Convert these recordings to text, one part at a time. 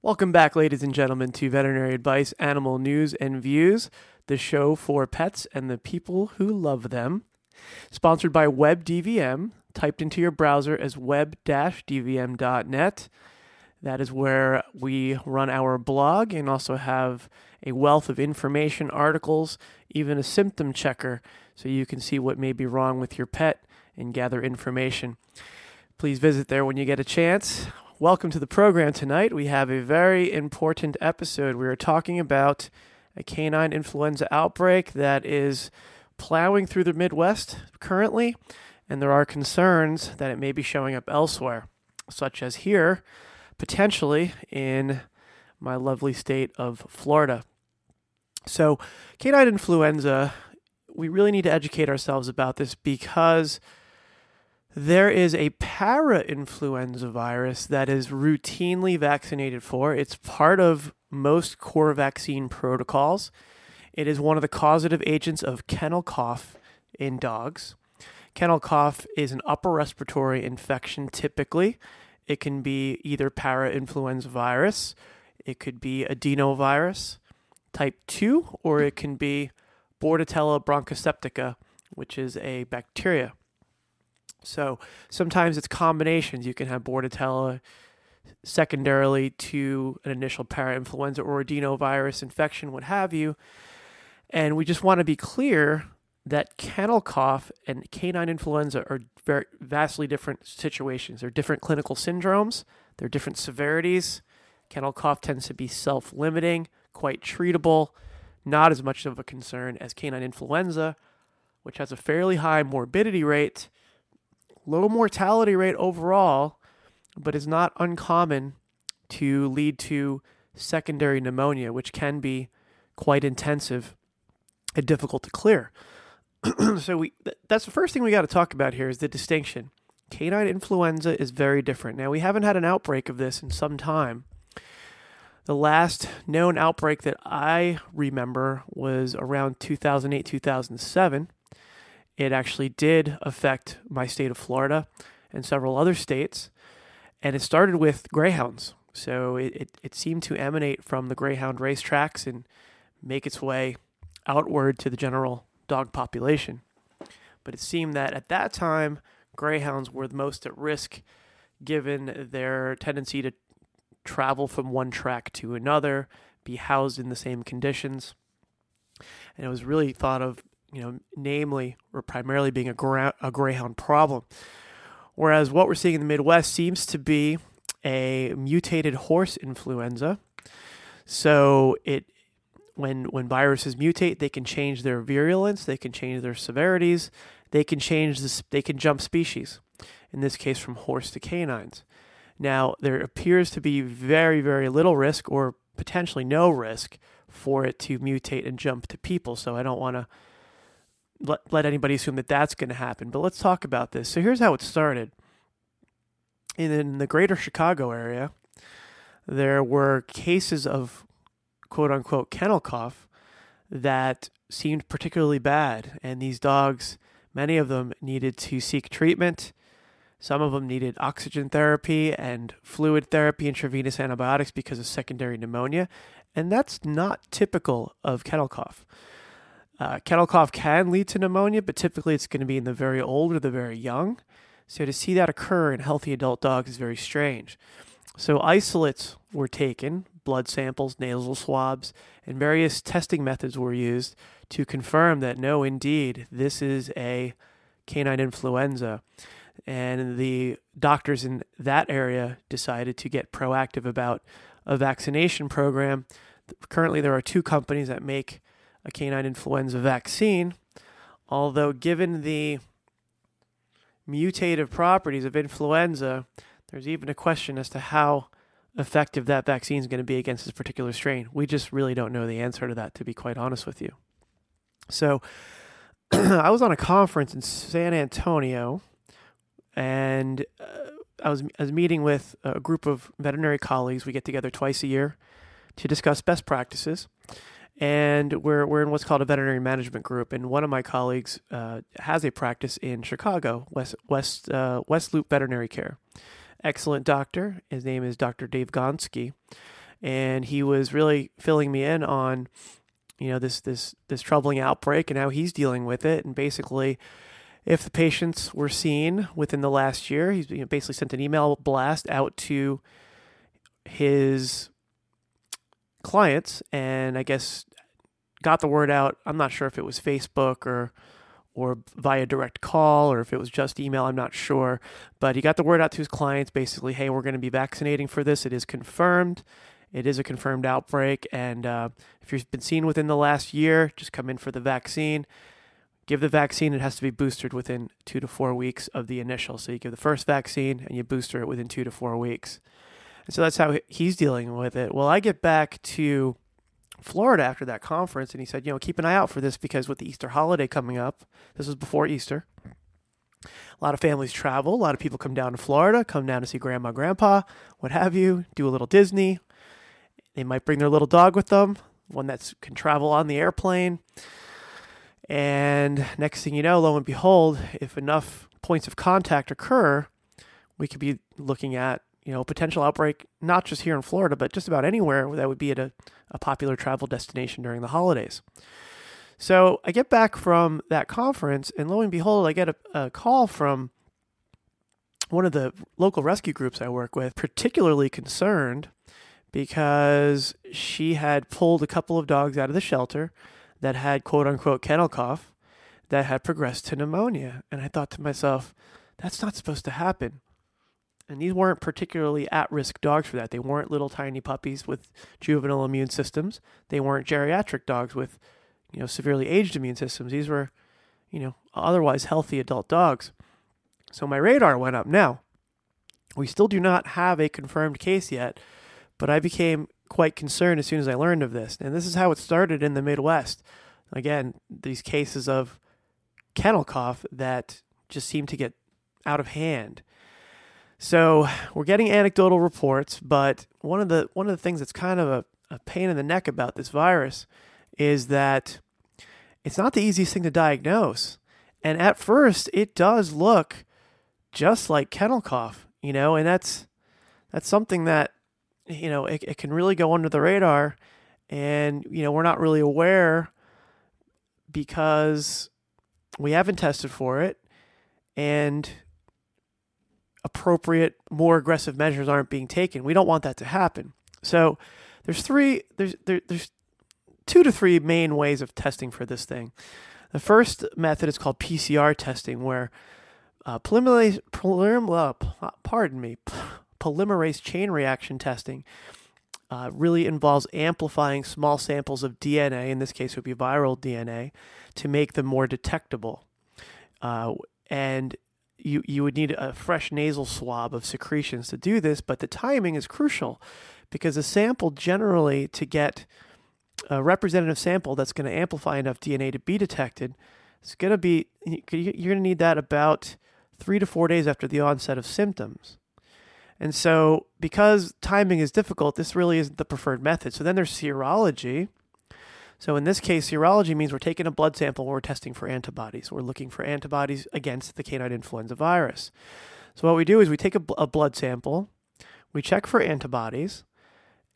Welcome back, ladies and gentlemen, to Veterinary Advice Animal News and Views, the show for pets and the people who love them. Sponsored by WebDVM, typed into your browser as web-dvm.net. That is where we run our blog and also have a wealth of information, articles, even a symptom checker so you can see what may be wrong with your pet and gather information. Please visit there when you get a chance. Welcome to the program tonight. We have a very important episode. We are talking about a canine influenza outbreak that is plowing through the Midwest currently, and there are concerns that it may be showing up elsewhere, such as here, potentially in my lovely state of Florida. So, canine influenza, we really need to educate ourselves about this because there is a para influenza virus that is routinely vaccinated for. It's part of most core vaccine protocols. It is one of the causative agents of kennel cough in dogs. Kennel cough is an upper respiratory infection typically. It can be either para influenza virus, it could be adenovirus type 2, or it can be Bordetella bronchoseptica, which is a bacteria. So sometimes it's combinations. You can have Bordetella secondarily to an initial parainfluenza or adenovirus infection, what have you. And we just want to be clear that kennel cough and canine influenza are very vastly different situations. They're different clinical syndromes, they're different severities. Kennel cough tends to be self limiting, quite treatable, not as much of a concern as canine influenza, which has a fairly high morbidity rate low mortality rate overall, but is not uncommon to lead to secondary pneumonia, which can be quite intensive and difficult to clear. so we that's the first thing we got to talk about here is the distinction. Canine influenza is very different. Now we haven't had an outbreak of this in some time. The last known outbreak that I remember was around 2008 2007 it actually did affect my state of Florida and several other states. And it started with greyhounds. So it, it, it seemed to emanate from the greyhound racetracks and make its way outward to the general dog population. But it seemed that at that time, greyhounds were the most at risk given their tendency to travel from one track to another, be housed in the same conditions. And it was really thought of you know, namely or primarily being a, gra- a greyhound problem. Whereas what we're seeing in the Midwest seems to be a mutated horse influenza. So it when when viruses mutate, they can change their virulence, they can change their severities, they can change this, they can jump species. In this case, from horse to canines. Now there appears to be very very little risk, or potentially no risk, for it to mutate and jump to people. So I don't want to let, let anybody assume that that's going to happen. But let's talk about this. So here's how it started. In, in the greater Chicago area, there were cases of quote unquote kennel cough that seemed particularly bad. And these dogs, many of them needed to seek treatment. Some of them needed oxygen therapy and fluid therapy, intravenous antibiotics because of secondary pneumonia. And that's not typical of kennel cough. Uh, kennel cough can lead to pneumonia, but typically it's going to be in the very old or the very young. So to see that occur in healthy adult dogs is very strange. So isolates were taken, blood samples, nasal swabs, and various testing methods were used to confirm that no, indeed, this is a canine influenza. And the doctors in that area decided to get proactive about a vaccination program. Currently, there are two companies that make a canine influenza vaccine, although given the mutative properties of influenza, there's even a question as to how effective that vaccine is going to be against this particular strain. We just really don't know the answer to that, to be quite honest with you. So, I was on a conference in San Antonio, and uh, I was I was meeting with a group of veterinary colleagues. We get together twice a year to discuss best practices and we're we're in what's called a veterinary management group. And one of my colleagues uh, has a practice in Chicago, West West uh, West Loop Veterinary Care. Excellent doctor. His name is Dr. Dave Gonski, and he was really filling me in on you know this this this troubling outbreak and how he's dealing with it and basically if the patients were seen within the last year he's you know, basically sent an email blast out to his clients and i guess got the word out i'm not sure if it was facebook or or via direct call or if it was just email i'm not sure but he got the word out to his clients basically hey we're going to be vaccinating for this it is confirmed it is a confirmed outbreak, and uh, if you've been seen within the last year, just come in for the vaccine. Give the vaccine. It has to be boosted within two to four weeks of the initial. So you give the first vaccine and you booster it within two to four weeks. And so that's how he's dealing with it. Well, I get back to Florida after that conference, and he said, you know, keep an eye out for this because with the Easter holiday coming up, this was before Easter. A lot of families travel. A lot of people come down to Florida, come down to see grandma, grandpa, what have you, do a little Disney, they might bring their little dog with them, one that can travel on the airplane. And next thing you know, lo and behold, if enough points of contact occur, we could be looking at you know potential outbreak not just here in Florida, but just about anywhere that would be at a, a popular travel destination during the holidays. So I get back from that conference, and lo and behold, I get a, a call from one of the local rescue groups I work with, particularly concerned because she had pulled a couple of dogs out of the shelter that had quote unquote kennel cough that had progressed to pneumonia. And I thought to myself, that's not supposed to happen. And these weren't particularly at risk dogs for that. They weren't little tiny puppies with juvenile immune systems. They weren't geriatric dogs with, you know, severely aged immune systems. These were, you know, otherwise healthy adult dogs. So my radar went up. Now, we still do not have a confirmed case yet but I became quite concerned as soon as I learned of this. And this is how it started in the Midwest. Again, these cases of kennel cough that just seem to get out of hand. So we're getting anecdotal reports, but one of the one of the things that's kind of a, a pain in the neck about this virus is that it's not the easiest thing to diagnose. And at first it does look just like kennel cough, you know, and that's that's something that you know, it, it can really go under the radar and, you know, we're not really aware because we haven't tested for it and appropriate, more aggressive measures aren't being taken. We don't want that to happen. So there's three, there's, there, there's two to three main ways of testing for this thing. The first method is called PCR testing, where uh, polymerase, polymer, uh, pardon me, polymerase chain reaction testing uh, really involves amplifying small samples of DNA, in this case, would be viral DNA, to make them more detectable. Uh, and you, you would need a fresh nasal swab of secretions to do this, but the timing is crucial because a sample generally to get a representative sample that's going to amplify enough DNA to be detected, it's going to be, you're going to need that about three to four days after the onset of symptoms. And so, because timing is difficult, this really isn't the preferred method. So, then there's serology. So, in this case, serology means we're taking a blood sample we're testing for antibodies. We're looking for antibodies against the canine influenza virus. So, what we do is we take a, a blood sample, we check for antibodies,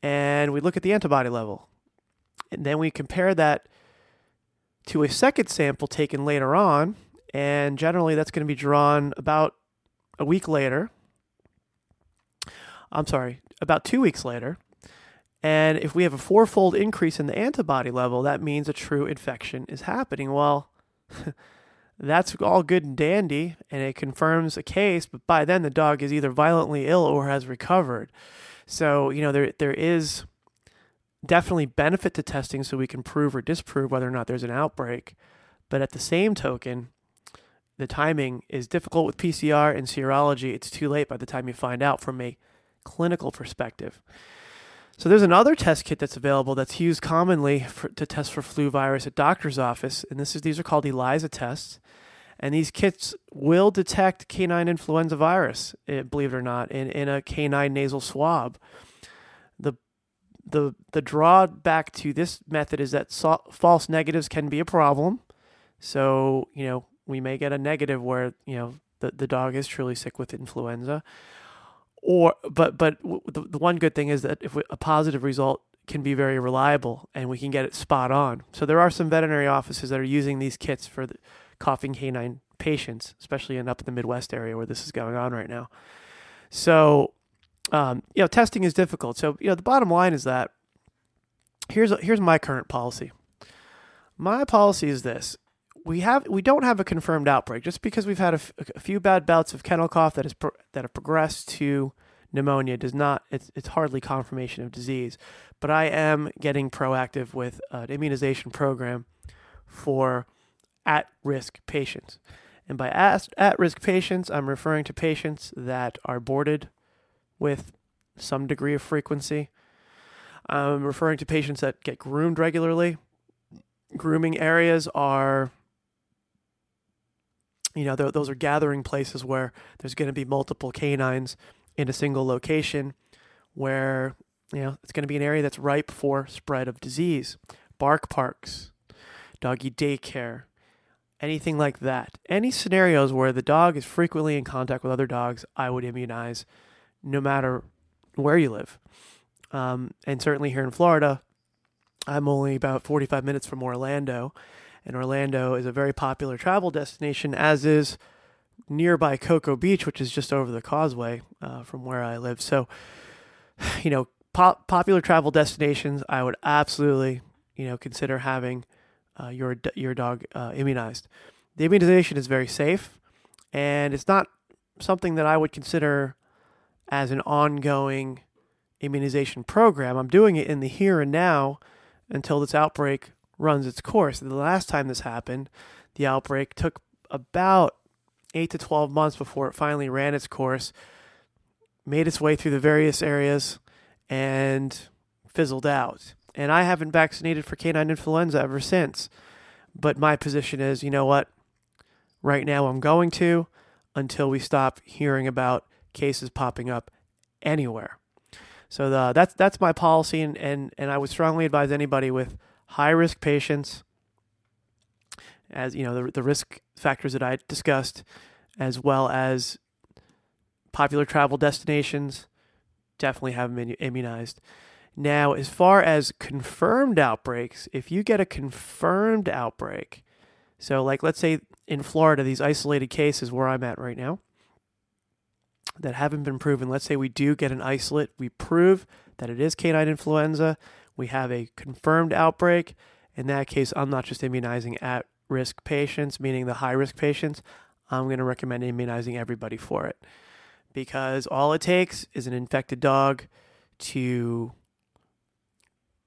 and we look at the antibody level. And then we compare that to a second sample taken later on. And generally, that's going to be drawn about a week later I'm sorry, about two weeks later. And if we have a fourfold increase in the antibody level, that means a true infection is happening. Well, that's all good and dandy, and it confirms a case, but by then the dog is either violently ill or has recovered. So, you know, there there is definitely benefit to testing so we can prove or disprove whether or not there's an outbreak. But at the same token, the timing is difficult with PCR and serology. It's too late by the time you find out from a clinical perspective. So there's another test kit that's available that's used commonly for, to test for flu virus at doctor's office, and this is these are called ELISA tests. And these kits will detect canine influenza virus, eh, believe it or not, in, in a canine nasal swab. The the the drawback to this method is that so, false negatives can be a problem. So you know we may get a negative where you know the the dog is truly sick with influenza or but but the, the one good thing is that if we, a positive result can be very reliable and we can get it spot on. So there are some veterinary offices that are using these kits for the coughing canine patients, especially in up in the Midwest area where this is going on right now. So, um, you know, testing is difficult. So, you know, the bottom line is that here's here's my current policy. My policy is this: we have we don't have a confirmed outbreak just because we've had a, f- a few bad bouts of kennel cough that has pro- that have progressed to pneumonia does not it's it's hardly confirmation of disease. But I am getting proactive with an immunization program for at risk patients. And by at risk patients I'm referring to patients that are boarded with some degree of frequency. I'm referring to patients that get groomed regularly. Grooming areas are you know, those are gathering places where there's going to be multiple canines in a single location where, you know, it's going to be an area that's ripe for spread of disease. Bark parks, doggy daycare, anything like that. Any scenarios where the dog is frequently in contact with other dogs, I would immunize no matter where you live. Um, and certainly here in Florida, I'm only about 45 minutes from Orlando and Orlando is a very popular travel destination, as is nearby Cocoa Beach, which is just over the causeway uh, from where I live. So, you know, pop- popular travel destinations, I would absolutely, you know, consider having uh, your your dog uh, immunized. The immunization is very safe, and it's not something that I would consider as an ongoing immunization program. I'm doing it in the here and now until this outbreak runs its course. The last time this happened, the outbreak took about 8 to 12 months before it finally ran its course, made its way through the various areas, and fizzled out. And I haven't vaccinated for canine influenza ever since. But my position is you know what? Right now I'm going to until we stop hearing about cases popping up anywhere. So the, that's that's my policy, and, and, and I would strongly advise anybody with high risk patients, as you know, the, the risk factors that I discussed, as well as popular travel destinations, definitely have them immunized. Now, as far as confirmed outbreaks, if you get a confirmed outbreak, so like let's say in Florida, these isolated cases where I'm at right now that haven't been proven, let's say we do get an isolate, we prove that it is canine influenza, we have a confirmed outbreak. In that case, I'm not just immunizing at risk patients, meaning the high risk patients. I'm going to recommend immunizing everybody for it because all it takes is an infected dog to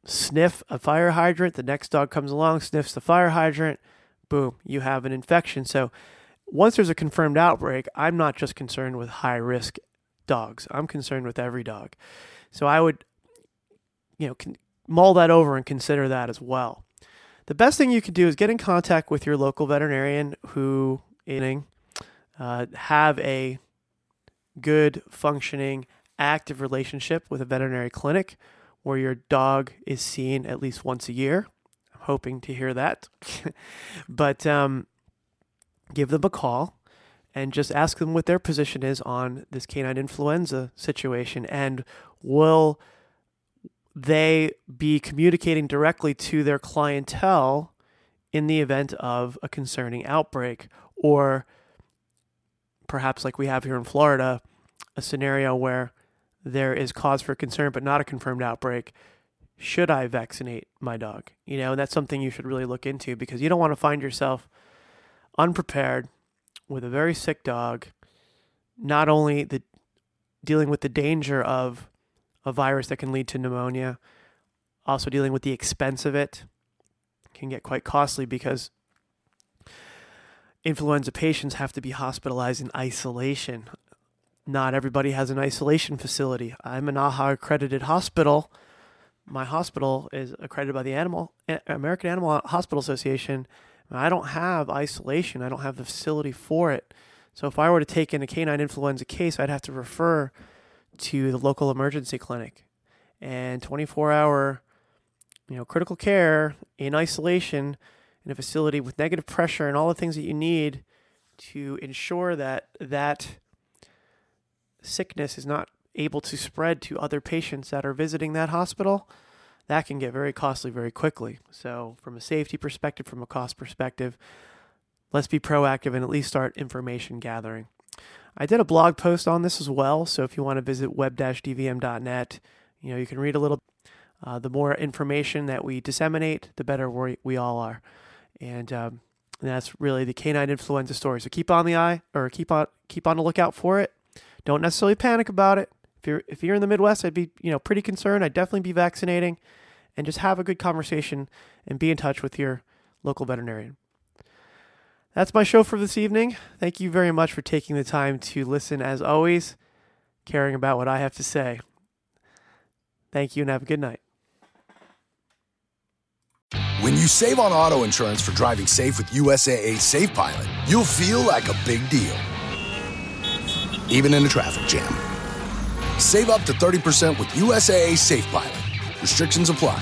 sniff a fire hydrant. The next dog comes along, sniffs the fire hydrant. Boom, you have an infection. So once there's a confirmed outbreak, I'm not just concerned with high risk dogs. I'm concerned with every dog. So I would, you know, mull that over and consider that as well. The best thing you can do is get in contact with your local veterinarian who uh, have a good functioning active relationship with a veterinary clinic where your dog is seen at least once a year. I'm hoping to hear that. but um, give them a call and just ask them what their position is on this canine influenza situation and will they be communicating directly to their clientele in the event of a concerning outbreak or perhaps like we have here in Florida a scenario where there is cause for concern but not a confirmed outbreak should I vaccinate my dog? You know and that's something you should really look into because you don't want to find yourself unprepared with a very sick dog not only the dealing with the danger of a virus that can lead to pneumonia. Also, dealing with the expense of it can get quite costly because influenza patients have to be hospitalized in isolation. Not everybody has an isolation facility. I'm an AHA accredited hospital. My hospital is accredited by the Animal American Animal Hospital Association. I don't have isolation. I don't have the facility for it. So if I were to take in a canine influenza case, I'd have to refer to the local emergency clinic and 24 hour you know critical care in isolation in a facility with negative pressure and all the things that you need to ensure that that sickness is not able to spread to other patients that are visiting that hospital, that can get very costly very quickly. So, from a safety perspective, from a cost perspective, let's be proactive and at least start information gathering. I did a blog post on this as well, so if you want to visit web-dvm.net, you know, you can read a little uh, the more information that we disseminate, the better we, we all are. And, um, and that's really the canine influenza story. So keep on the eye or keep on keep on the lookout for it. Don't necessarily panic about it. If you're if you're in the Midwest, I'd be you know pretty concerned. I'd definitely be vaccinating, and just have a good conversation and be in touch with your local veterinarian. That's my show for this evening. Thank you very much for taking the time to listen, as always, caring about what I have to say. Thank you and have a good night. When you save on auto insurance for driving safe with USAA Safe Pilot, you'll feel like a big deal, even in a traffic jam. Save up to 30% with USAA Safe Pilot. Restrictions apply.